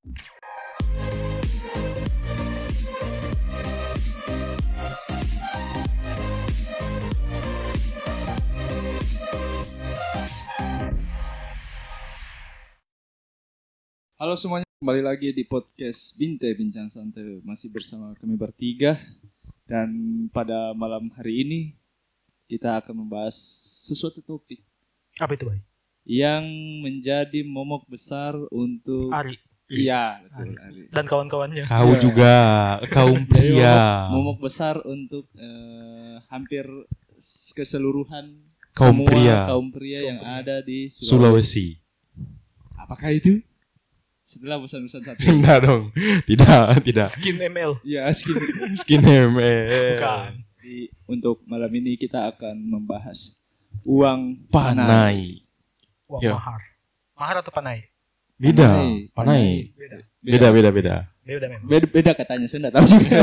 Halo semuanya, kembali lagi di podcast Binte Bincang Santai. Masih bersama kami bertiga. Dan pada malam hari ini kita akan membahas sesuatu topik Apa itu, Bay? yang menjadi momok besar untuk Ari iya betul Ari. dan kawan-kawannya. Kau Iya. juga kaum pria. momok, momok besar untuk eh, hampir keseluruhan Kaum semua pria. kaum pria yang Kaum pria. ada di Sulawesi. Sulawesi. Apakah itu? Setelah pesan-pesan satu. Enggak dong. Tidak, tidak. Skin ML. ya, segini. Skin ML. Bukan. Jadi, untuk malam ini kita akan membahas uang Panai. Wah, Ya. mahar. Mahar atau panai? Beda. Panai. Panai. Beda. Beda, beda, beda. Beda memang. Beda, beda katanya, saya enggak tahu juga.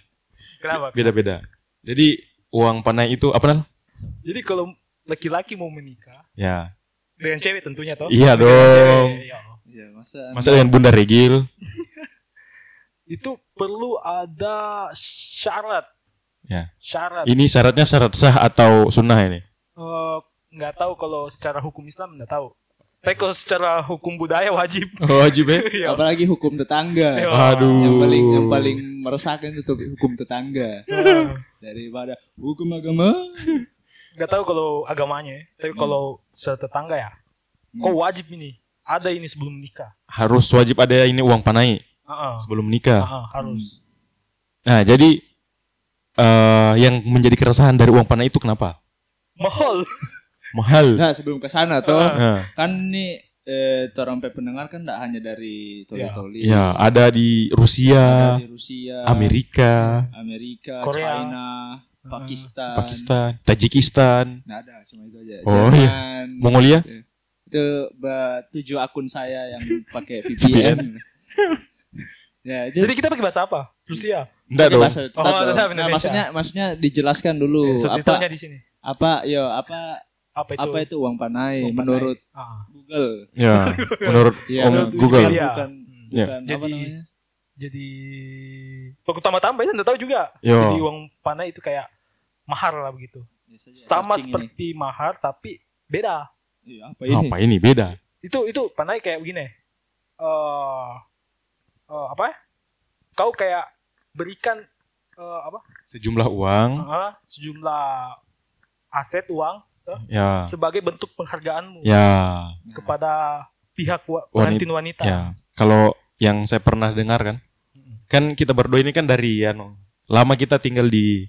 Kenapa? Beda, beda. Jadi uang panai itu apa Nal? Jadi kalau laki-laki mau menikah Ya. dengan cewek tentunya toh. Iya dong. cewek, ya. ya, masa Masa dengan Bunda Regil? Itu perlu ada syarat. Ya. Syarat. Ini syaratnya syarat sah atau sunnah ini? Eh, nggak tahu kalau secara hukum Islam nggak tahu. Tapi kalau secara hukum budaya wajib. Oh, wajib ya? Iya. apalagi hukum tetangga. Iya. Aduh. Yang paling yang paling meresahkan itu hukum tetangga Eh, daripada hukum agama. nggak tahu kalau agamanya. ya. Tapi kalau setetangga ya. Hmm. Kok wajib ini? Ada ini sebelum nikah. Harus wajib ada ini uang panai Heeh. sebelum nikah. Harus. Nah, jadi eh yang menjadi keresahan dari uang panai itu kenapa? Mahal. Mahal. Nah, sebelum ke sana tuh Ah. Nah, kan nih eh terompe pendengar kan enggak hanya dari toli-toli. ya, ada di Ada Rusia, di Rusia, Amerika, Amerika, Korea. China, Pakistan. Pakistan, Tajikistan, Nggak ada, cuma itu aja. Oh, iya. Mongolia. Itu ba- tujuh akun saya yang pakai VPN. Ya, jadi Jadi kita pakai bahasa apa? Rusia. Enggak dong. bahasa Oh, dong. tetap Nah, maksudnya maksudnya dijelaskan dulu apa Subtitlenya di sini. apa yo apa Apa itu? apa itu uang panai Uang panai. menurut Ah. Google. Ya, menurut Ya, Om menurut Google. Wikipedia. bukan Hmm. Ya. bukan apa Jadi- namanya? Jadi pertama tambah ya nggak tahu juga. Yo. Jadi uang panai itu kayak mahar lah begitu. Biasanya Sama seperti mahar tapi beda. ini. Iya, apa ini? Apa ini beda? Itu itu panai kayak begini. Eh eh, apa? ya? Kau kayak berikan eh, apa? Sejumlah uang, Ah, sejumlah aset uang ya, sebagai bentuk penghargaanmu ya, kepada pihak pengantin wanita. ya. Kalau yang saya pernah dengar kan, Mm-mm. kan kita berdua ini kan dari anu, lama kita tinggal di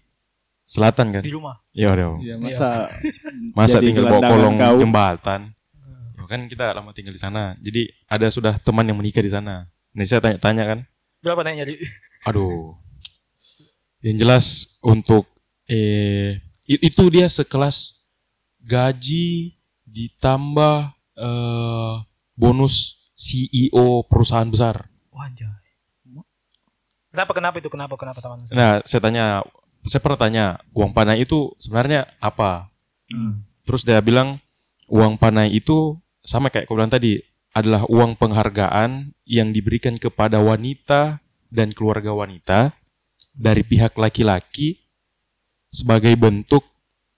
selatan kan. Di rumah. Ya udah. Iya, masa Masa jadi tinggal bawa kolong kau? jembatan. Ya, kan kita lama tinggal di sana. Jadi ada sudah teman yang menikah di sana. Ini saya tanya-tanya kan. Berapa naiknya di? Aduh. Yang jelas untuk eh itu dia sekelas gaji ditambah eh bonus CEO perusahaan besar. Wah, anjay. Kenapa kenapa itu? Kenapa kenapa taman? Nah, saya tanya, saya pernah tanya, uang panai itu sebenarnya apa? Hmm. Terus dia bilang uang panai itu sama kayak kau bilang tadi adalah uang penghargaan yang diberikan kepada wanita dan keluarga wanita dari pihak laki-laki sebagai bentuk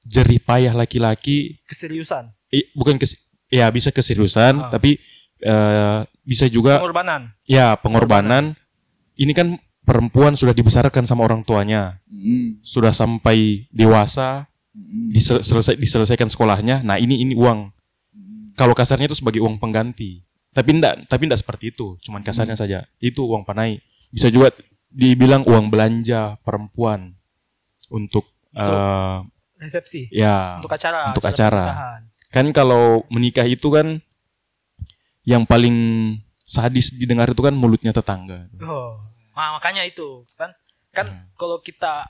jerih payah laki-laki. Keseriusan, eh, bukan kes, ya bisa keseriusan Ah. tapi eh, bisa juga pengorbanan. ya pengorbanan. Ini kan perempuan sudah dibesarkan sama orang tuanya. Mm, sudah sampai dewasa mm, selesai diselesaikan sekolahnya. Nah ini ini uang. Mm. kalau kasarnya itu sebagai uang pengganti. Tapi enggak tapi enggak seperti itu. Cuman kasarnya saja. Itu uang panai. Bisa juga dibilang uang belanja perempuan untuk eh, Resepsi. ya Untuk acara. Untuk acara. pernikahan. kan kalau menikah itu kan yang paling sadis didengar itu kan mulutnya tetangga Oh. Nah, makanya itu kan kan Hmm. kalau kita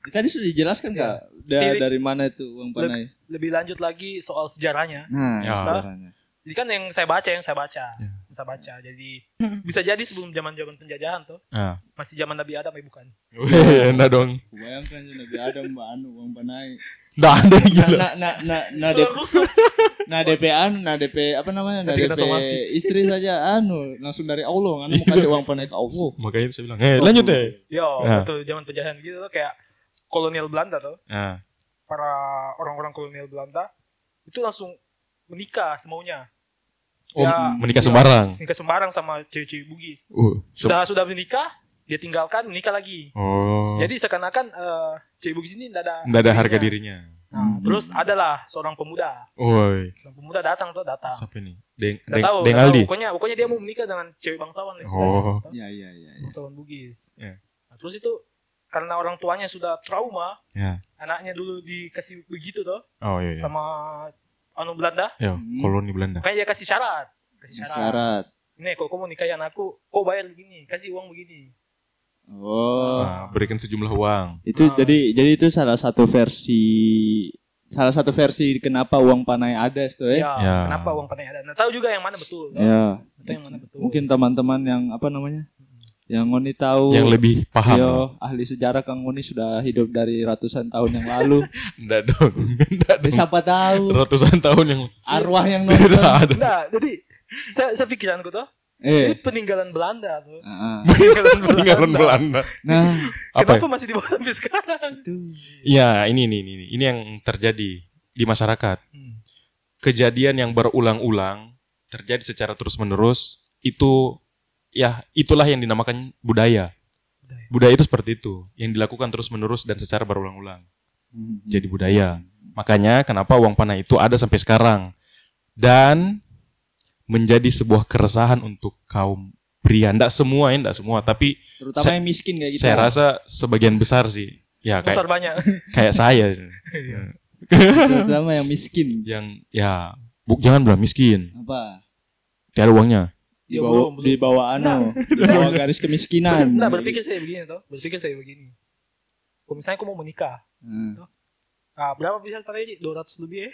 Tadi sudah dijelaskan nggak Da- Tiri- dari mana itu uang panai? lebih lanjut lagi soal sejarahnya. Nah, Ya. sejarahnya. Jadi kan yang saya baca yang saya baca, Ya. Saya baca. Jadi bisa jadi sebelum zaman-zaman penjajahan tuh nah. masih zaman Nabi Adam ya bukan? enggak dong Bayangkan Nabi Adam mbak anu uang panai. Nggak ada yang Nah, gila. nah, nah, nah, nah, Tulang DP, rusuk. nah DP-an, nah DP apa namanya? Nah DP istri saja anu langsung dari Allah, anu mau kasih uang panai ke Allah. Makanya saya bilang, eh lanjut deh. Yo, Ya. waktu zaman penjajahan gitu tuh kayak kolonial Belanda tuh. Nah, Para orang-orang kolonial Belanda itu langsung menikah semaunya. Oh, Ya, menikah iya. sembarang. Nikah sembarang sama cewek-cewek Bugis. Uh, se- Sudah sudah menikah, dia tinggalkan menikah lagi. oh. Jadi seakan-akan eh, cewek Bugis ini tidak ada nggak ada harga dirinya. Nah, Hmm. terus adalah seorang pemuda. Woi, Seorang pemuda datang tuh datang. siapa ini? Deng, Deng, tahu, Deng tahu. Aldi. Pokoknya pokoknya dia mau menikah dengan cewek bangsawan Oh. Iya, iya, iya. iya. Bangsawan Bugis. Ya. Nah, terus itu karena orang tuanya sudah trauma, Ya. anaknya dulu dikasih begitu tuh Oh iya. iya. sama anu Belanda, Ya, Hmm. koloni Belanda. makanya dia kasih syarat. Kasih syarat. Syarat. Nih, kalau kamu nikahin anakku, kau bayar begini, kasih uang begini. Oh. Nah, berikan sejumlah uang. Itu Ah. jadi jadi itu salah satu versi salah satu versi kenapa uang panai ada itu Ya, ya. Ya. kenapa uang panai ada? Nah, tahu juga yang mana betul. Tahu Ya. yang mana betul. Mungkin teman-teman yang apa namanya? Yang Ngoni tahu Yang lebih paham. Yo, ahli sejarah Kang Ngoni sudah hidup dari ratusan tahun yang lalu. Enggak dong. Enggak dong. siapa tahu Ratusan tahun yang arwah yang nonton. Nah, jadi saya, saya pikiranku tuh, Eh. ini peninggalan Belanda tuh. ah, ah. Peninggalan Peninggalan Belanda. Nah, Apa? Kenapa ya? masih dibawa sampai sekarang? Iya, ini ini ini ini yang terjadi di masyarakat. Hmm. Kejadian yang berulang-ulang terjadi secara terus-menerus itu ya itulah yang dinamakan budaya. Budaya. Budaya itu seperti itu, yang dilakukan terus-menerus dan secara berulang-ulang. Hmm. Jadi budaya. Makanya kenapa uang panah itu ada sampai sekarang dan menjadi sebuah keresahan untuk kaum pria. Enggak semua, ya, enggak semua, tapi Terutama Saya- yang miskin kayak gitu. saya rasa sebagian besar sih. Ya kayak Besar banyak. kayak saya Iya. Terutama yang miskin. yang ya bu, jangan bilang miskin. Apa? Tiada uangnya. Di Ya, belum, belum. di bawah anu, di bawah garis kemiskinan. Nah, berpikir saya begini tuh. Berpikir saya begini. Kalau misalnya aku mau menikah, Hmm. ah, berapa bisa tadi? 200 lebih ya?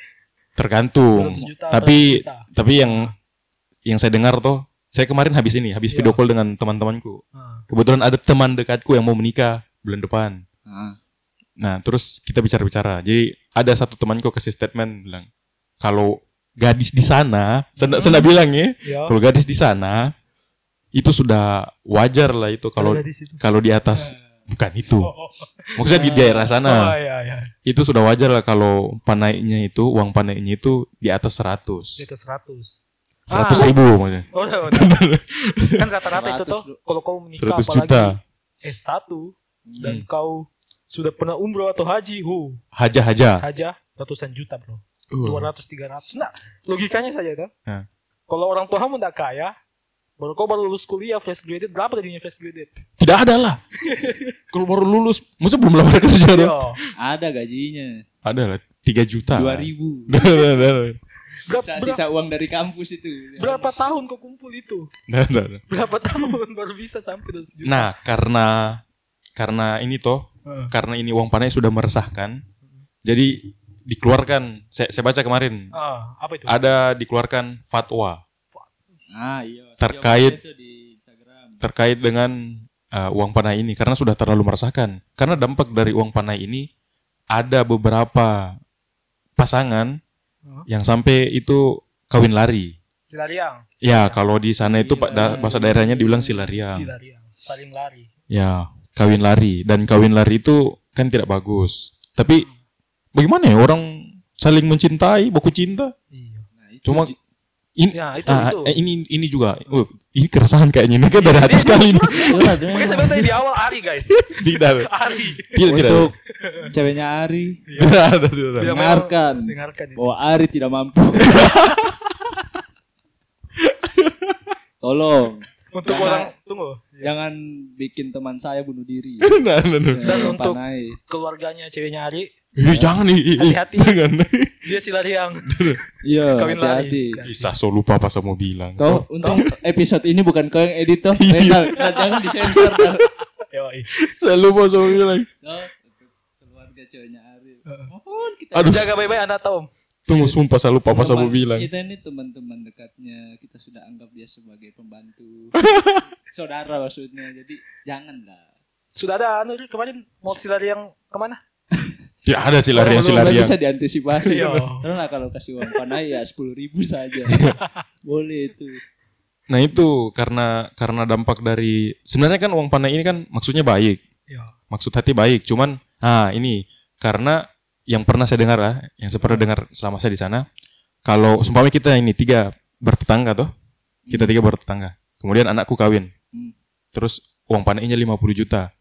Tergantung. 200 juta. Tapi 200 juta. tapi yang yang saya dengar tuh, saya kemarin habis ini, habis Iya. video call dengan teman-temanku. Ah. Kebetulan ada teman dekatku yang mau menikah bulan depan. Ah. Nah, terus kita bicara-bicara. Jadi ada satu temanku kasih statement bilang, kalau gadis di sana, saya saya nggak bilang ya, Ya. kalau gadis di sana itu sudah wajar lah itu kalau kalau di atas bukan itu. Oh, oh. Maksudnya di daerah Oh, sana iya, iya. itu sudah wajar lah kalau panainya itu uang panainya itu di atas 100. Di atas 100. 100 Ah. ribu maksudnya. Oh, udah. kan rata-rata itu 100 tuh kalau kau menikah 100 apalagi juta. S1 dan Hmm. kau sudah pernah umroh atau haji, hu, Haja-haja. haja ratusan juta, Bro. Uh. 200 300. Nah, logikanya saja itu. Ya. Kalau orang tuamu tidak kaya, baru kau baru lulus kuliah fresh graduate, berapa gajinya fresh graduate? Tidak ada lah. kalau baru lulus, maksudnya belum lamar kerja dong. Yo, Ada gajinya. Ada lah 3 juta. Dua ribu. Berapa, Sisa, sisa uang dari kampus itu. berapa tahun kau kumpul itu? Ada. Berapa tahun baru bisa sampai 200 juta? Nah, karena karena ini toh, karena ini uang panai sudah meresahkan. Jadi dikeluarkan saya, saya baca kemarin Ah, apa itu? ada dikeluarkan fatwa Ah, iya. Terkait- Itu di Instagram. terkait dengan uh, uang panai ini karena sudah terlalu meresahkan. Karena dampak dari uang panai ini ada beberapa pasangan Hah? yang sampai itu kawin lari. Silariang. Ya, kalau di sana itu Pak, da- bahasa daerahnya dibilang silariang. Silariang. Saling lari. Ya, kawin lari dan kawin lari itu kan tidak bagus. Tapi bagaimana ya orang saling mencintai, baku cinta? Iya. Nah, itu Cuma di- ini Ya, itu ah, itu. eh, ini ini juga oh, ini keresahan kayaknya ini kan dari hati Ini- sekali ini. Makanya saya bilang tadi di awal Ari guys. Tidak, Ari. tidak, tidak. Untuk ceweknya Ari Tidak tidak. Tidak dengarkan Dengarkan bahwa Ari tidak mampu. Tolong Untuk Jangan- orang tunggu. jangan bikin teman saya bunuh diri. Nah, nah, nah. Dan untuk- panai. Keluarganya ceweknya Ari, Eh, jangan nih. ih, ih, Hati-hati. Jangan. dia silariang. Iya, Kawin lari. Bisa so lupa apa mau bilang. Kau untung episode ini bukan kau yang edit toh. Iya. Nah, nah, jangan disensor. Yo, Saya lupa saya mau bilang. Keluarga ceweknya Ari. Heeh. Mohon kita Aduh. jaga baik-baik Anda Tom. Tunggu sumpah saya lupa apa saya mau bilang. Kita ini teman-teman dekatnya, kita sudah anggap dia sebagai pembantu. Saudara maksudnya. Jadi janganlah. Sudah ada anu kemarin mau silariang ke mana? Tidak ada sih larian Belum- si belum larian. bisa diantisipasi. Iya. Karena kalau kasih uang panai ya sepuluh ribu saja. Boleh itu. Nah itu karena karena dampak dari sebenarnya kan uang panai ini kan maksudnya baik, Ya. maksud hati baik. Cuman ah ini karena yang pernah saya dengar lah, yang saya pernah dengar selama saya di sana, kalau seumpamanya kita ini tiga bertetangga tuh, kita tiga bertetangga. Kemudian anakku kawin, Hmm. terus uang panainya 50 juta.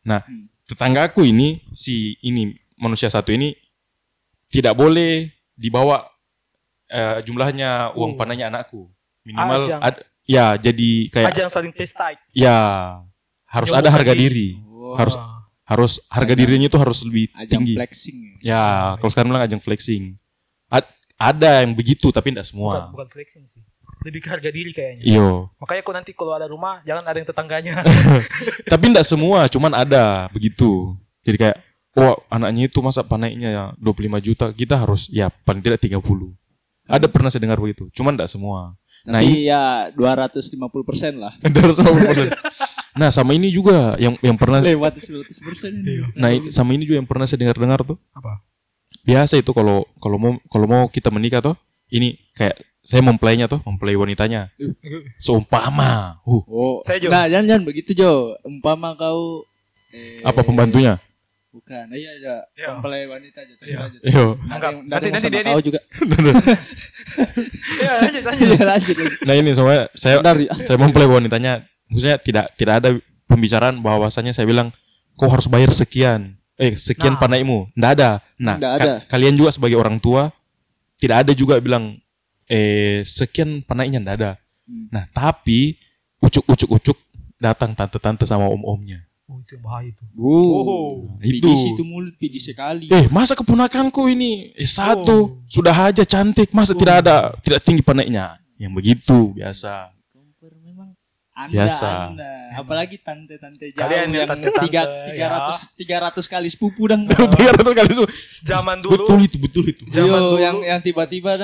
Nah Hmm. tetanggaku ini si ini manusia satu ini tidak boleh dibawa eh, jumlahnya uang Oh. panainya anakku minimal Ajang. ad- ya jadi kayak Ajang saling pesta. ya harus ada harga lagi. diri Oh, Harus- harus harga Ajang. dirinya itu harus lebih ajang tinggi flexing. ya. ya kalau sekarang bilang ajang flexing Ad- ada yang begitu tapi tidak Bukan, semua bukan flexing sih. Lebih ke harga diri kayaknya. iyo Makanya kok nanti kalau ada rumah jangan ada yang tetangganya. tapi tidak semua cuman ada begitu jadi kayak oh anaknya itu masa panainya ya 25 juta kita harus ya paling tidak 30 ada pernah saya dengar begitu cuman tidak semua Nah, Tapi ya 250 persen lah. 250%. nah sama ini juga yang yang pernah Lewat 100 persen ini. Iya. nah sama ini juga yang pernah saya dengar dengar tuh Apa? biasa itu kalau kalau mau kalau mau kita menikah tuh ini kayak saya mempelainya tuh mempelai wanitanya seumpama uh Oh, Saya, Jo. Nah, jangan jangan begitu Jo. Umpama kau eh, apa pembantunya Bukan. Iya, iya. Iya. Mempelai wanita aja. Iya. Yo. Anggap. Nanti Nanti- nanti dia- kau juga. Ya, lanjut, lanjut. Iya, lanjut. lanjut. nah ini soalnya saya Dari saya mempelai wanitanya maksudnya tidak tidak ada pembicaraan bahwasanya saya bilang kau harus bayar sekian eh sekian Nah. panaimu ndak ada nah ka- ada. kalian juga sebagai orang tua tidak ada juga bilang eh sekian panainya ndak ada Hmm. nah tapi ucuk ucuk ucuk datang tante-tante sama om-omnya itu yang bahaya itu. Oh. itu Pidis itu mulut pidis sekali. eh masa keponakanku ini eh satu Oh. sudah aja cantik masa Oh. tidak ada tidak tinggi panainya yang begitu biasa memang anda, Biasa. anda. Apalagi tante-tante jauh Kalian yang yang tiga ya. tiga ratus tiga ratus kali sepupu dong. tiga ratus kali su- Zaman dulu betul itu betul itu Zaman Yo, dulu- yang yang tiba-tiba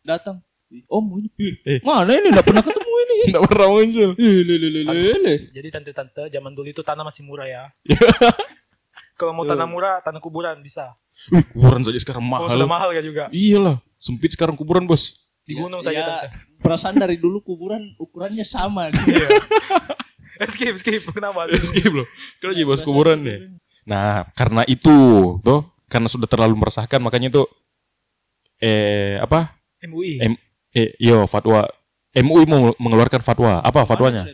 datang. Om ini Eh. mana ini nggak pernah ketemu. Tidak pernah muncul Eh. Jadi tante-tante zaman dulu itu tanah masih murah ya. Iya. Kalau mau Tuh. tanah murah, tanah kuburan bisa. Wih, kuburan saja sekarang Oh, mahal. sudah mahal ya juga. Iyalah, sempit sekarang kuburan, Bos. Di Ya, gunung saja ya, tante. Perasaan dari dulu kuburan ukurannya sama. Iya. Eh, skip, skip. Kenapa? Skip loh. Kalau jadi bos kuburan deh. Nah, karena itu, tuh, karena sudah terlalu meresahkan makanya itu eh apa? MUI. Em- Eh, yo fatwa MUI mau mengeluarkan fatwa. Apa fatwanya?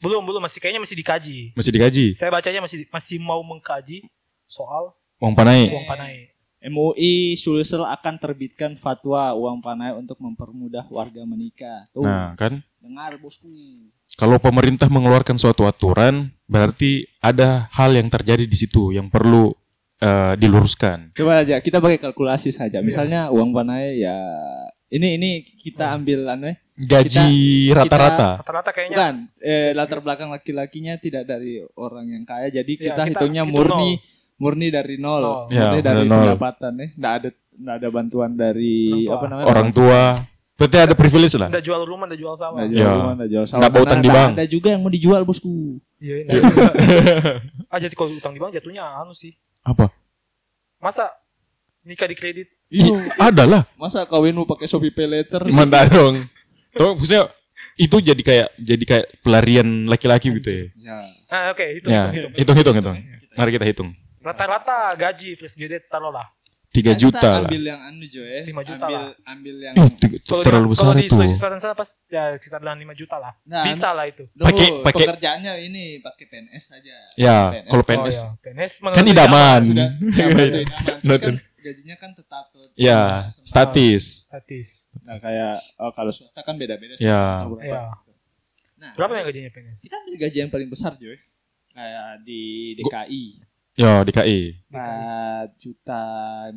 Belum, belum. Masih kayaknya masih dikaji. Masih digaji. Saya bacanya masih masih mau mengkaji soal Uang panai. uang panai. MUI Sulsel akan terbitkan fatwa uang panai untuk mempermudah warga menikah. Tuh, Nah, kan dengar bosku. kalau pemerintah mengeluarkan suatu aturan, berarti ada hal yang terjadi di situ yang perlu eh, diluruskan. Coba aja kita pakai kalkulasi saja. Misalnya uang panai ya ini ini kita ambil anu ya. Gaji rata-rata. Rata-rata kayaknya Bukan, eh, latar belakang laki-lakinya tidak dari orang yang kaya. Jadi Ya, kita, kita hitungnya hitung murni murni dari nol. Nol. Ya, Murni dari nol. pendapatan ya. Nggak ada nggak ada bantuan dari Orang tua. apa namanya? Orang tua. Berarti ada privilege lah. Udah jual rumah, udah jual sawah. Nggak jual Ya. rumah, nggak jual sawah. Nggak bawa Karena utang di ada- bank. Ada juga yang mau dijual bosku. Iya, ini. ah, jadi kalau utang di bank jatuhnya anu sih. Apa? Masa nikah di kredit? Ih, ada lah. Masa kawin mau pakai Shopee Pay Later? Mantap dong. Tuh, maksudnya itu jadi kayak jadi kayak pelarian laki-laki gitu ya. Ya. Ah, oke, itu. Ya, hitung, hitung hitung hitung. Mari kita hitung. Rata-rata gaji fresh graduate taruhlah. 3 Nah, juta lah. ambil yang anu Jo ya. Lima juta ambil, lah. Ambil yang tiga- Kalau terlalu di, besar kalau di itu. Sulawesi Selatan sana pas ya sekitar 5 juta lah. Nah, Bisa lah itu. Pakai- pakai- pekerjaannya ini pakai PNS saja. Ya, PNS. kalau Oh, PNS ya. PNS kan idaman. Sudah ya, idaman. Gajinya kan tetap tuh. Ya, Setahun. statis. Statis. Nah, kayak oh, kalau swasta kan beda-beda. Ya. Berapa? Iya. Nah, Berapa yang gajinya PNS? kita ambil gaji yang paling besar Jo. Kayak di DKI. Yo, di KI. 4 juta 500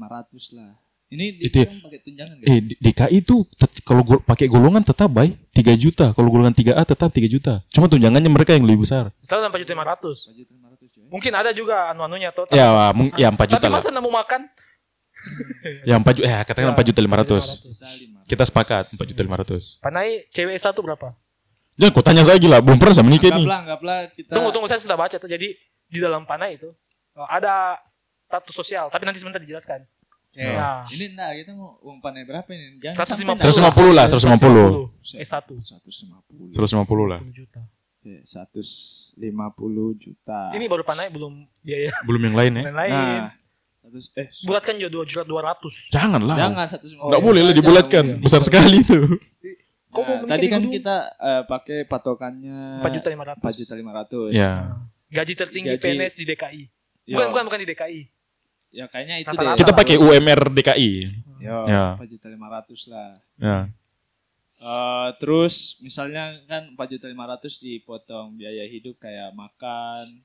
lah. Ini di Itu ya. pakai tunjangan Eh, di, di KI itu kalau gol- pakai golongan tetap baik 3 juta. Kalau golongan 3A tetap 3 juta. Cuma tunjangannya mereka yang lebih besar. Kita 4 juta 500. 4 juta 500 Jo. Mungkin ada juga anu-anunya tuh. Ya, ya 4 juta Tapi lah. masa nemu makan? Ya 4 juta, eh katakan Ya, 4 juta 500. 4 Juta 500. Kita sepakat 4 juta 500. Panai cewek satu berapa? Jangan kau tanya saya gila, belum pernah saya menikah nih. Anggaplah, anggaplah kita Tunggu, tunggu saya sudah baca tuh. Jadi di dalam panai itu uh, ada status sosial. Tapi nanti sebentar dijelaskan. Oke. Ya. Ini enggak kita mau uang panai berapa ini? Jangan 150. sampai 150 lah, 150. Eh satu. 150. 150 lah. 10 juta. Oke, 150 juta. Ini baru panai belum biaya Belum yang lain ya. yang lain. Nah, eh Bulatkan juga dua juta dua ratus. Janganlah. jangan 150. Nggak boleh lah dibulatkan. Jangan. Besar sekali itu. Kok mau Nah, tadi di kan gedung? kita eh, pakai patokannya Empat juta lima ratus. 4 juta 500. Ya. Gaji tertinggi Gaji- PNS di DKI. Ya, Bukan bukan bukan di DKI. Ya kayaknya itu deh. Kita pakai UMR DKI. Ya, Ya. 4 juta 500 lah. Ya. Eh, terus misalnya kan 4 juta 500 dipotong biaya hidup kayak makan.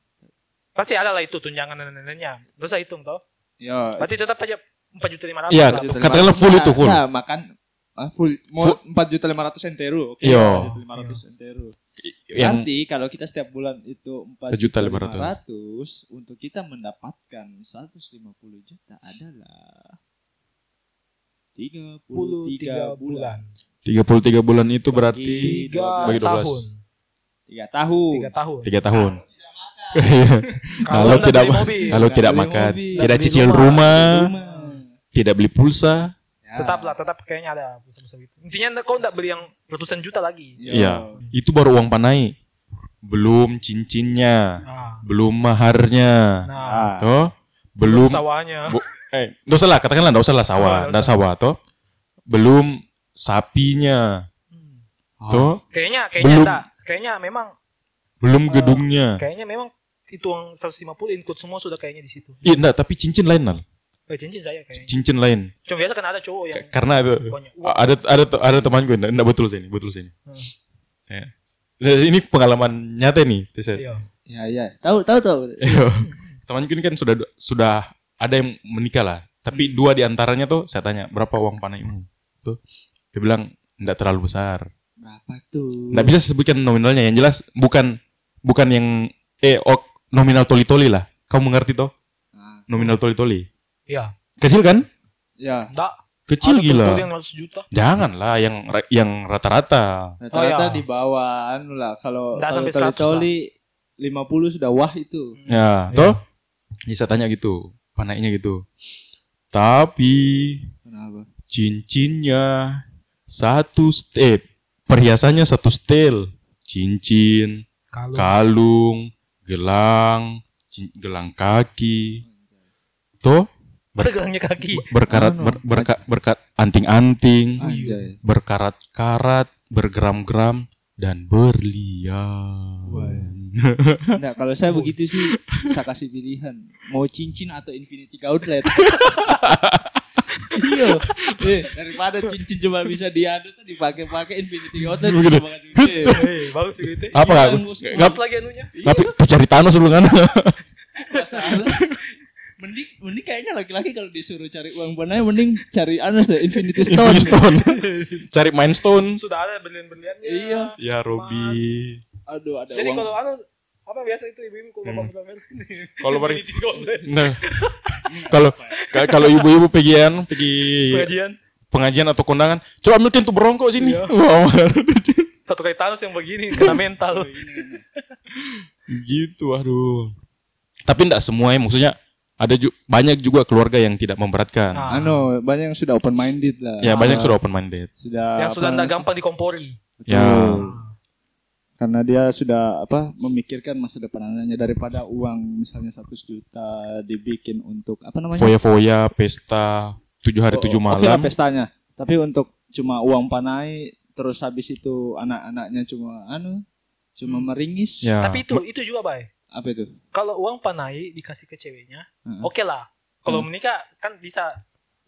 Pasti ada lah itu tunjangan dan lain-lainnya. Gak usah hitung toh. Ya, Berarti tetap aja empat juta lima Iya, ratus. juta katakanlah 500. full itu, full. Nah, makan ah, full mau 4 juta 500 enteru. Oke. Iya. 4 juta 500 enteru. Yang Nanti kalau kita setiap bulan itu 4 juta juta 500. 500 untuk kita mendapatkan 150 juta adalah 33 tiga bulan. bulan. 33 bulan itu berarti Tiga bagi 12. tahun. 3 tahun. Tiga tahun. 3 tahun. Kalau Kalau tidak kalau tidak makan, mobil, tidak cicil rumah, rumah, Rumah. tidak beli pulsa. Ya. tetaplah tetap kayaknya ada besar-besar gitu. Intinya kau nggak beli yang ratusan juta lagi. Iya. Itu baru uang panai. Belum cincinnya, Nah, belum maharnya. nah, Ah. Toh? Belum sawahnya. Bu- eh, usah lah, katakanlah usah lah sawah, nggak usah. sawah toh. Belum sapinya, Hmm. Toh. Kayaknya kayaknya Belum. Kayaknya memang Belum gedungnya. kayaknya memang itu uang 150 include semua sudah kayaknya di situ. Iya, enggak, tapi cincin lain nal. Eh, cincin saya kayaknya. Cincin lain. Cuma biasa kan ada cowok yang K- Karena ada banyak uang. ada ada ada temanku enggak, enggak betul sini, betul sini. Hmm. Saya ini pengalaman nyata nih, saya. Iya. Ya ya. Tahu tahu tahu. Iya. Temanku ini kan sudah sudah ada yang menikah lah. Tapi dua di antaranya tuh saya tanya, berapa uang panaimu? Tuh. Dia bilang enggak terlalu besar. Berapa tuh? Enggak bisa sebutkan nominalnya, yang jelas bukan bukan yang eh oh, nominal toli-toli lah. Kamu mengerti toh? Ah, Nominal toli-toli. Iya. Kecil kan? ya. Enggak. Kecil ada gila. yang 100 juta. Janganlah yang ra- yang rata-rata. Rata-rata Oh, ya. di bawah anu lah. Kalau kalau sampai 100 toli-toli 50 sudah wah itu. Ya, Iya. toh? Bisa tanya gitu, panainya gitu. Tapi Kenapa? cincinnya satu step, perhiasannya satu stel, cincin, Kalau kalung, gelang, gelang kaki, toh ada gelangnya kaki. berkarat Anu, ber, berka- berkat anting-anting, berkarat-karat, bergram-gram dan berlian. Enggak, kalau saya begitu sih saya kasih pilihan. Mau cincin atau infinity outlet. iya. Eh, daripada cincin cuma bisa diadu tuh dipakai-pakai infinity Begitu. bisa banget gede. Eh, bagus gitu. Apa Iya, nggak? lagi anunya. Tapi cari Thanos dulu kan? Mending, mending kayaknya laki-laki kalau disuruh cari uang panai mending cari anu deh Infinity Stone. Infinity Stone. cari Mind Stone. Sudah ada berlian-berliannya. Iya. Ya Robi. Aduh, ada Jadi uang. kalau anu apa biasa itu ibu-ibu kalau Hmm. bapak pamer Kalau Gauntlet. Nah, kalau ka- kalau ibu-ibu pergian pergi pengajian pengajian atau kondangan, coba ambilkan tuh berongkok sini. Iya. Wah, satu kali Thanos yang begini kena mental gitu, aduh. Tapi enggak semuanya, maksudnya ada ju- banyak juga keluarga yang tidak memberatkan. Ah. Anu, banyak yang sudah open minded lah. Ya, banyak sudah open minded. sudah yang sudah apa, nggak gampang dikompori Betul. Karena dia sudah apa memikirkan masa depan anaknya daripada uang misalnya 100 juta dibikin untuk apa namanya? Foya-foya, pesta, tujuh hari Oh, tujuh Oke lah malam. pestanya. Tapi untuk cuma uang panai terus habis itu anak-anaknya cuma anu cuma Hmm. meringis. Ya. tapi itu itu juga bay Apa itu? kalau uang panai dikasih ke ceweknya Heeh. oke lah kalau Hmm. menikah kan bisa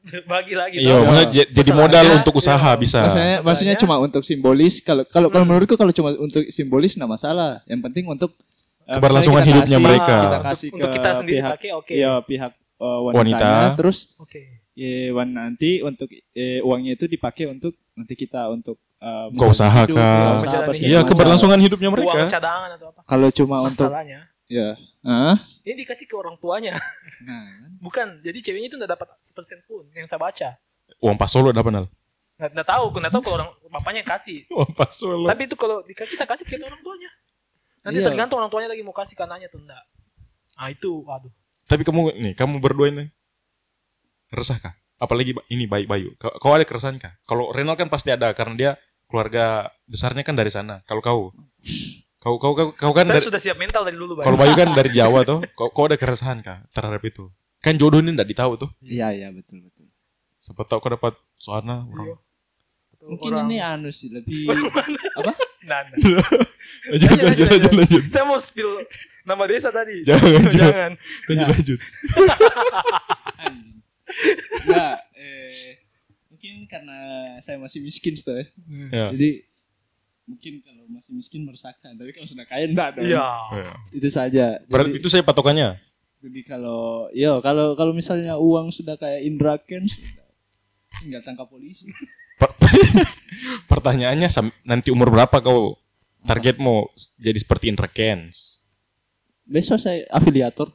bagi lagi Iya, maksudnya j- jadi modal untuk usaha iya. bisa. Maksudnya, maksudnya cuma untuk simbolis. Kalau kalau kalau Hmm. menurutku kalau cuma untuk simbolis nggak masalah. Yang penting untuk eh, Keberlangsungan hidupnya kasih- mereka. Kita Untuk- kasih untuk ke kita sendiri pihak pakai oke Iya pihak eh, wanitanya, Wanita. terus oke eh, wan nanti untuk eh, uangnya itu dipakai untuk nanti kita untuk Ke usaha kah? ya, Iya, keberlangsungan hidupnya uang mereka. cadangan atau apa Kalau cuma untuk masalahnya ya, ah, ini dikasih ke orang tuanya nah, bukan jadi ceweknya itu nggak dapat sepersen pun yang saya baca Uang pas solo dapat nal. nggak nggak tahu nggak tahu kalau orang bapaknya yang kasih Uang pas solo. tapi itu kalau kita kasih ke orang tuanya nanti Iya. tergantung orang tuanya lagi mau kasih ke anaknya atau enggak ah itu waduh Tapi kamu nih, kamu berdua ini resah kah? Apalagi ini baik Bayu. Kau, kau ada keresahan kah? Kalau Renal kan pasti ada karena dia keluarga besarnya kan dari sana. Kalau kau, kau kau kau, kau kan Saya dari, sudah siap mental dari dulu, Bay. kalau Bayu kan dari Jawa tuh. Kau, kau ada keresahan kah terhadap itu? Kan jodoh ini enggak ditahu tuh. Iya iya betul betul. Siapa tahu kau dapat soalnya orang. Iya. Mungkin Orang- ini anu sih lebih apa? Nah, nah. Lanjut, lanjut, lanjut, lanjut. Saya mau spill nama desa tadi. Jangan, jangan. Jangan. Lanjut, Ya. lanjut. Enggak, eh mungkin karena saya masih miskin tuh ya. Ya. Jadi mungkin kalau masih miskin meresahkan, tapi kalau sudah kaya enggak dong. Iya. Ya. Itu saja. Berarti itu saya patokannya. jadi kalau yo kalau kalau misalnya uang sudah kayak Indra sudah tinggal tangkap polisi. Per- Pertanyaannya nanti umur berapa kau targetmu jadi seperti Indra Kens? Besok saya afiliator.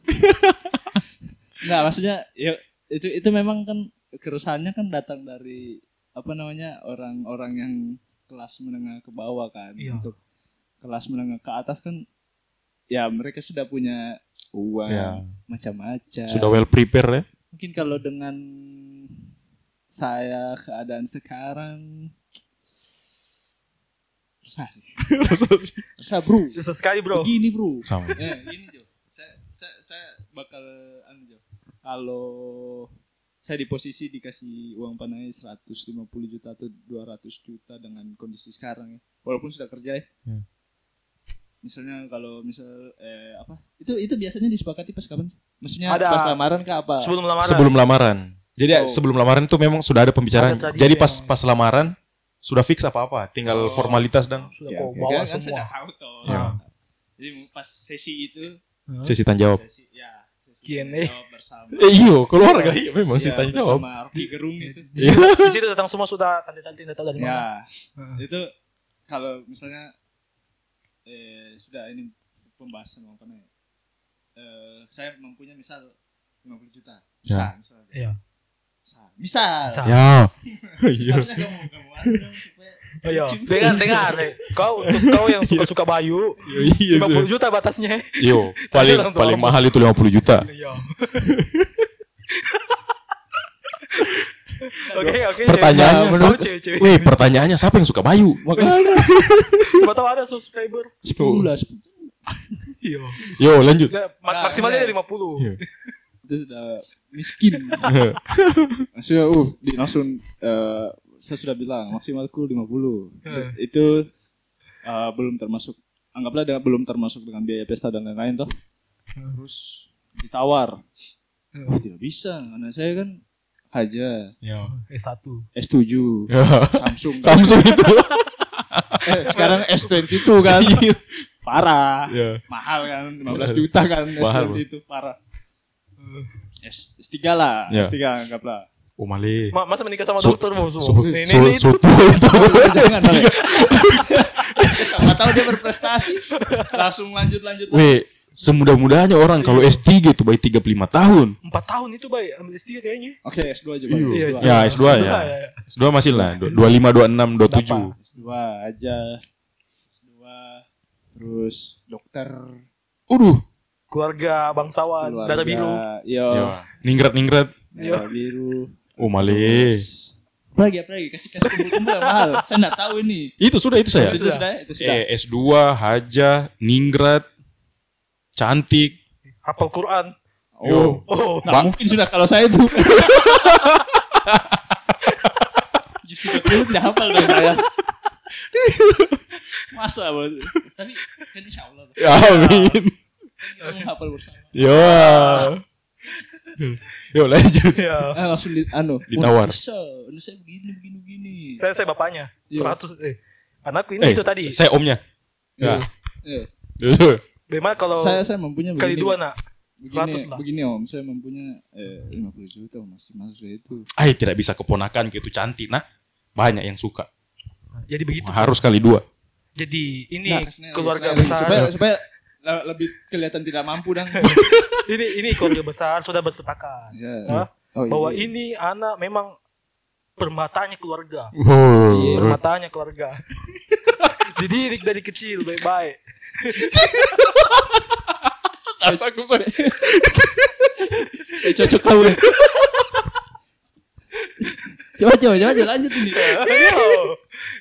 Enggak, maksudnya ya itu itu memang kan keresahannya kan datang dari apa namanya orang-orang yang kelas menengah ke bawah kan. Iya. Untuk kelas menengah ke atas kan ya mereka sudah punya uang Ya. macam-macam. Sudah well prepare ya? Mungkin kalau dengan saya keadaan sekarang resah resah bro. Susah sekali, Bro. Begini bro. Sama. Eh, gini Jo. Saya, saya, saya bakal anu Jo. Kalau saya di posisi dikasih uang panai 150 juta atau 200 juta dengan kondisi sekarang ya. Walaupun sudah kerja ya. Hmm. Misalnya kalau misal eh apa? Itu itu biasanya disepakati pas kapan sih? Maksudnya Ada. pas lamaran kah apa? Sebelum lamaran. Sebelum lamaran. Jadi Oh. sebelum lamaran itu memang sudah ada pembicaraan. Ada Jadi pas pas lamaran sudah fix apa-apa, tinggal Oh. formalitas dan sudah Ya, bawa Kan- kan semua. sudah tahu toh. Ya. Jadi pas sesi itu sesi tanya jawab. sesi ya Q&A. jawab bersama. Eh iyo, keluarga iya memang sih Ya, tanya jawab. bersama Rocky Gerung itu. Di situ, di situ datang semua sudah tante-tante tidak tahu dari mana. Ya, Heeh. itu kalau misalnya eh sudah ini pembahasan apa nih? Eh saya mempunyai misal 50 juta. Bisa, misal. Iya. Bisa. Misal. Bisa. Ya. Iya. Harusnya kamu supaya Oh, iya. Dengar, dengar. Kau untuk kau yang suka-suka Bayu, Iya. 50 juta batasnya. Yo, paling paling mahal itu 50 juta. Iya. Oke, oke. Pertanyaannya, cewek. menurut- cewek-cewek. Wih, pertanyaannya siapa yang suka Bayu? makanya Siapa tahu ada subscriber. 10 Iya. Yo, lanjut. Nggak, maksimalnya dari 50. Iya. itu sudah miskin. Maksudnya uh di langsung eh, saya sudah bilang maksimalku 50. Hmm. Itu eh, belum termasuk anggaplah dengan belum termasuk dengan biaya pesta dan lain-lain toh. Terus ditawar. Hmm. Oh, tidak bisa karena saya kan aja Ya. S1. S7 Samsung. Samsung itu. Eh, sekarang S22 kan. Parah. Ya. Mahal kan 15 juta kan Mahal, S22 itu parah. S, S3 lah, Ya. S3 anggaplah. Oh, male. Ma- masa menikah sama dokter mau So, semua? so, Ini, ini, itu. tua itu. Sama tahu dia berprestasi, langsung lanjut lanjut. Weh, semudah-mudahnya orang kalau S3 itu baik 35 tahun. 4 tahun itu baik ambil S3 kayaknya. Oke, S2 aja Pak. Iya. S2. Ya, S2 ya. S2 masih lah, 25, 26, 27. S2 aja. S2 terus dokter Uduh. Keluarga bangsawan, keluarga, darah biru. Yo, Ya. Ningrat-ningrat. darah biru. Oh, male. Terus, Apa lagi, apa lagi? Kasih kasih kumpul-kumpul mahal. Saya enggak tahu ini. Itu sudah, itu saya. Itu sudah, itu sudah. Eh, S2, Haja, Ningrat, cantik. Hafal Quran. Oh, Oh, Nggak Bang. mungkin sudah kalau saya itu. Justru dulu tidak hafal dari saya. Masa Bos? Tapi kan insya Allah. Ya, amin. Kamu hafal bersama. Yo. Yo lanjut. ya. Eh, langsung di, anu. Ditawar. "Oh, Bisa, ini saya begini, begini, begini. Saya saya bapaknya. Iya. 100 eh. Anakku ini Eh, itu tadi. Saya omnya. Ya. Eh, Yo. Bagaimana kalau saya saya mempunyai kali dua nak? begini, 100 lah. begini om, saya mempunyai eh, 50 juta masih masuk itu. Ay, tidak bisa keponakan gitu cantik nah. Banyak yang suka. Jadi begitu. Harus kali dua. Jadi ini Nah, keluarga besar. supaya supaya lebih kelihatan tidak mampu dan. ini ini keluarga besar sudah bersepakat ya. Hah? Oh, bahwa iya. ini anak memang permatanya keluarga. Oh. Iya. Permatanya keluarga. Dididik dari kecil baik-baik. Asa aku saya. Eh, cocok kau. eh. coba coba coba lanjut ini.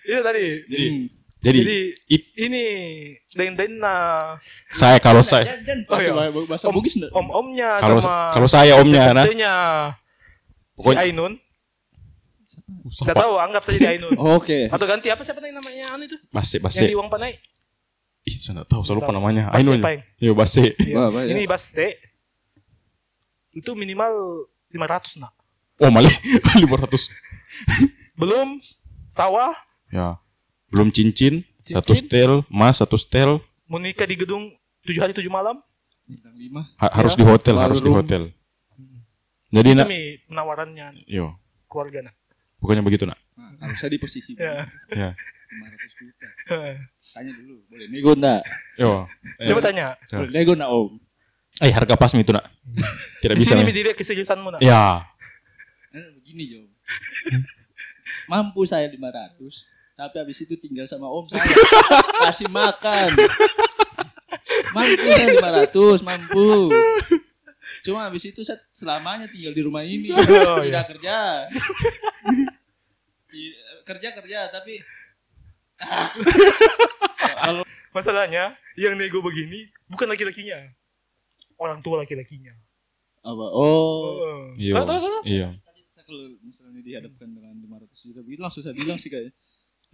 Itu tadi. Jadi, Hmm. Jadi, Jadi it- ini den nah saya kalau saya Oh, bahasa, iya. bahasa Om- Bugis enggak? om-omnya kalau sama kalau saya omnya nah. si Ainun. Enggak tahu, anggap saja di Ainun. Oke. Atau ganti apa siapa tadi namanya anu itu? Base Yang base. di Uang Panai. Ih, saya enggak tahu, saya lupa namanya. Ainun. Iya, Ini ya. bas C. Itu minimal 500 nak. Oh, malah 500. Belum sawah, Ya. Belum cincin, Cincin. satu setel, emas satu setel, mau nikah di gedung 7 hari 7 malam. Ha- harus Ya. di hotel, harus di room. hotel. Jadi nak, penawarannya yo, keluarga nak. bukannya begitu nak. Nah, saya di posisi Ya. Ya. 500 juta. Tanya dulu, boleh nego enggak? Yo. Coba tanya. Ya. Boleh nego enggak, Om? Eh, harga pas itu nak. Tidak Di bisa. sini nih. mi dilihat keseriusanmu nak. Ya. Eh, begini, Jo. Mampu saya 500, tapi habis itu tinggal sama Om saya. Kasih makan. Mampu saya 500, mampu. Cuma habis itu saya selamanya tinggal di rumah ini. Oh, Tidak kerja. Di- kerja kerja tapi Masalahnya yang nego begini bukan laki-lakinya. Orang tua laki-lakinya. apa? Oh. Oh. Iya. Iya. Saya kalau misalnya dihadapkan dengan 500 juta begitu langsung saya bilang sih kayak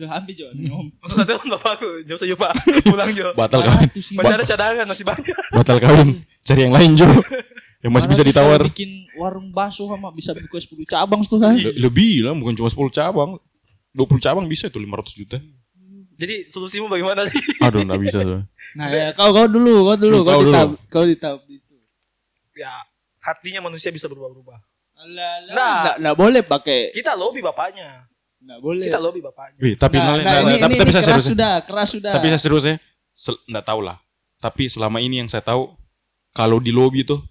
udah habis Jo nih Om. Maksudnya telepon bapakku, jauh saja pak, pulang Jo. Batal kawin. 500 sih. Masih ada cadangan, masih banyak. Batal kawin. Cari yang lain, Jo. Yang masih bisa 500 ditawar. bikin warung bakso sama bisa buka 10 cabang tuh kan. Le- lebih lah, bukan cuma 10 cabang. 20 cabang bisa itu 500 juta. Jadi solusimu bagaimana sih? Aduh, enggak bisa tuh. Nah, ya, kau kau dulu, kau dulu, Kau ditab, kau ditab itu. Ya, hatinya manusia bisa berubah-ubah. Nah. nah, nah, boleh pakai. Kita lobby bapaknya. Nah, boleh. Kita lobby bapaknya. Wih, tapi Nah, nah, nol- ini, tapi ini, tapi ini saya keras serius. ya. sudah, keras sudah. Tapi saya serius ya. Sel- Nggak tahu lah. Tapi selama ini yang saya tahu kalau di lobby tuh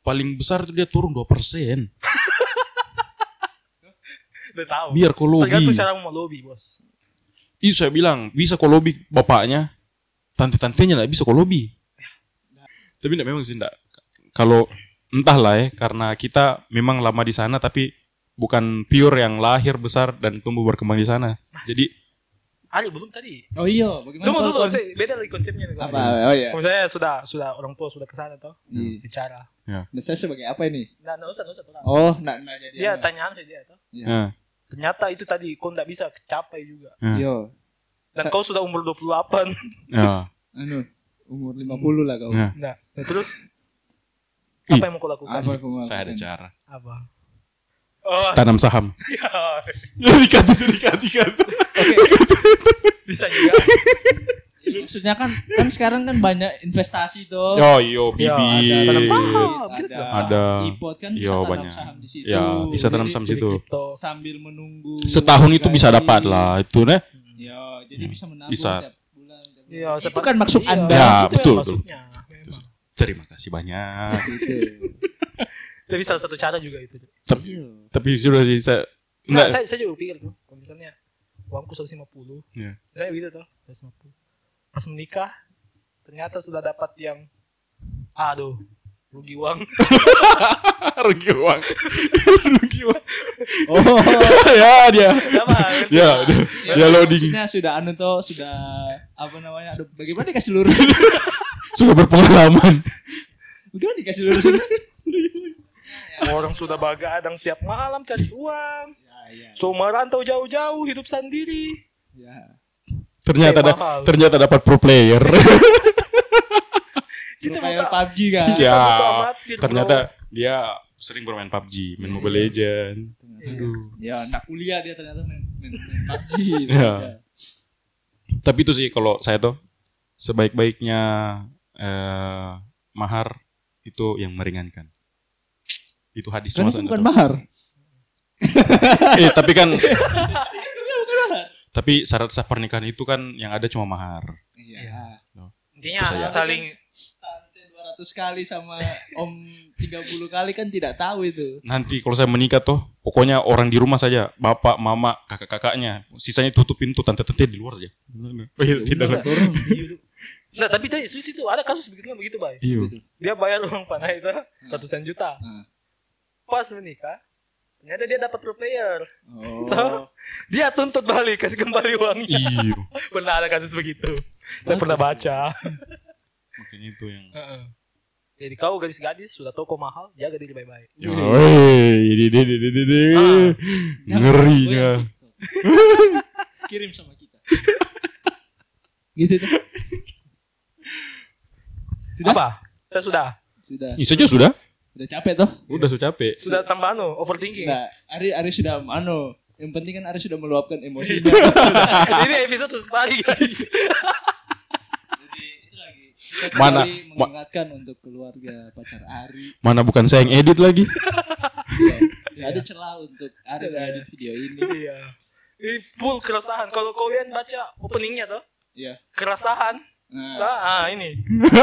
paling besar tuh dia turun 2%. Udah tahu. Biar kau lobby. Tergantung cara mau lobby, bos. Itu saya bilang, bisa kau lobby bapaknya, tante-tantenya nggak bisa kau lobby. Tapi enggak memang sih enggak. Kalau entahlah ya, karena kita memang lama di sana tapi bukan pure yang lahir besar dan tumbuh berkembang di sana. Jadi Ali belum tadi. Oh iya, bagaimana? Tunggu dulu, beda lagi konsepnya. nih, Apa? Oh iya. Kalau saya sudah sudah orang tua sudah ke sana toh, Iya. bicara. Nah, saya sebagai apa ini? Nah, nggak usah, nggak usah. tenang. Oh, nah, nah jadi. Dia apa? tanyaan saya dia toh. Iya. ya, Ternyata itu tadi kau nggak bisa capai juga. ya, Iya. Dan Sa- kau sudah umur 28. ya, Anu, umur 50 lah kau. ya. Nah, nah, terus apa yang mau kau lakukan? Apa kau mau Saya ada cara. Apa? Oh, Tanam saham. ya. dikat itu dikat dikat. bisa juga. Ya, maksudnya kan kan sekarang kan banyak investasi tuh. Yo yo Ya, bibi. ada tanam saham. ada, Ada. ipot kan bisa Yo, tanam banyak. saham di situ. Ya, bisa tanam saham situ. Kripto. Sambil menunggu Setahun itu bisa dapat lah itu nih. Ya, jadi bisa menabung Bisa. tiap bulan. tiap bulan. Iya, itu kan maksud iya, Anda. Ya, itu betul, yang betul. maksudnya, memang. Terima kasih banyak. Tapi salah satu cara juga itu. Tapi Iya. tapi sudah sih saya Nah, enggak saya, saya juga pikir tuh, kalau misalnya uangku 150, Iya. saya gitu tuh, 150. Pas menikah, ternyata sudah dapat yang, aduh, rugi uang. rugi uang. rugi uang. Oh. ya dia. Dapat. Ya, dia, dia loading. Maksudnya sudah anu tuh, sudah apa namanya? Aduh, bagaimana dikasih lurus? Sudah berpengalaman. bagaimana dikasih lurus? Orang sudah bagadang tiap malam cari uang. ya, ya. So merantau jauh-jauh, hidup sendiri. Ya. Ternyata Eh, ada, mahal. ternyata dapat pro player. Kita tak- PUBG kan. Ya, bro. ternyata dia sering bermain PUBG, main Mobile Legend. Aduh. Ya, anak kuliah dia ternyata main, main, main PUBG. Ya. Tapi itu sih kalau saya tuh sebaik-baiknya eh, mahar itu yang meringankan. Itu hadis cuma itu bukan mahar. Eh, tapi kan tapi syarat sah pernikahan itu kan yang ada cuma mahar. Iya. Intinya Itu saja. saling Tante 200 kali sama om 30 kali kan tidak tahu itu. Nanti kalau saya menikah tuh, pokoknya orang di rumah saja, bapak, mama, kakak-kakaknya, sisanya tutup pintu, tante-tante di luar aja. Tidak. Nah, tapi tadi Swiss itu ada kasus begitu kan begitu, Bay. Iya. Dia bayar uang panah itu ratusan juta. Nah. Pas menikah ternyata dia dapat pro player Oh. dia tuntut balik kasih kembali uangnya Iya. pernah ada kasus begitu saya pernah baca Makanya itu yang. Heeh. jadi kau gadis-gadis sudah toko mahal jaga diri baik-baik Woi, ini ini ini ini, ini. Ngerinya. Kirim sama kita. gitu tuh. Sudah? apa saya sudah Sudah. Ini saja sudah. Sudah capek toh? Udah sudah capek. sudah tambah anu overthinking Nah, Ari Ari sudah anu, yang penting kan Ari sudah meluapkan emosinya. ini episode sekali guys Jadi itu lagi. Kita Mana- ma- mengingatkan untuk keluarga pacar Ari. Mana bukan saya yang edit lagi. Ya, ada celah untuk Ari edit video ini. iya ini full keresahan kalau kalian baca openingnya tuh Iya. keresahan Nah, ah, ah, ini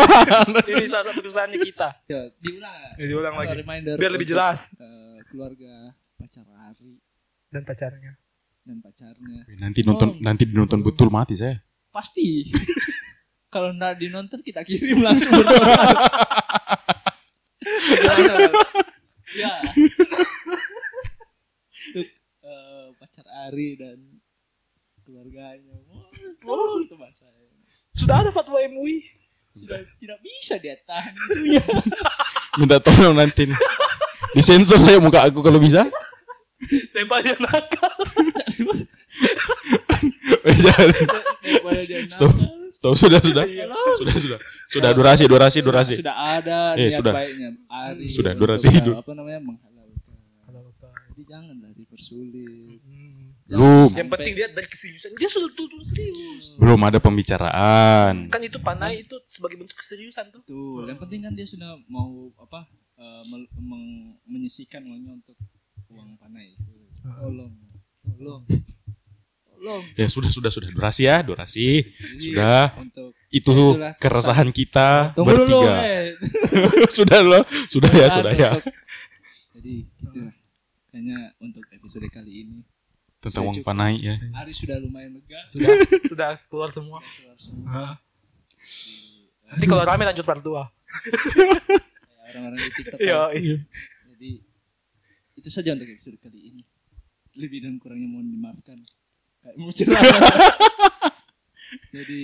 ini salah satu keresahannya kita ya, diulang. ya. Diulang lagi Reminder biar lebih untuk, jelas eh, keluarga pacar Ari dan pacarnya dan pacarnya. Nanti nonton Oh. nanti dinonton betul mati saya. Pasti. Kalau nggak dinonton kita kirim langsung Bang? ya. Untuk eh, pacar Ari dan keluarganya. Oh, itu bahasa sudah ada fatwa MUI sudah tidak bisa dia tahan itunya. Minta tolong nanti nih. Disensor saya muka aku kalau bisa. tembak dia nakal Stop. Stop sudah sudah. Sudah sudah. Sudah durasi durasi durasi. Sudah ada Eh, sudah. baiknya Ari. Sudah, durasi hidup. Apa namanya menghalalkan. Jadi janganlah dipersulit. Belum. yang penting dia dari keseriusan dia sudah tutup serius Belum ada pembicaraan. kan itu panai itu sebagai bentuk keseriusan tuh Betul. Yang penting kan dia sudah mau apa eh, mel- meng- menyisikan uangnya untuk uang panai itu. Tolong, tolong, tolong. Ya sudah sudah sudah durasi ya durasi. Jadi, Sudah. Untuk Itu Itulah keresahan kita tunggu dulu. bertiga. eh. sudah loh. Sudah ya sudah ya. Untuk- Jadi gitulah. Kayaknya untuk episode kali ini Tentang Sudah uang panai ya. Ari sudah lumayan lega. sudah sudah keluar semua Keluar semua. nanti kalau rame lanjut part 2 Kayak orang-orang di TikTok. iya kan. iya Jadi itu saja untuk episode kali ini. Lebih dan kurangnya mohon dimaafkan. Kayak mau cerah. Jadi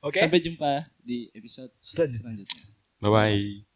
oke sampai jumpa di episode selanjutnya. Bye bye.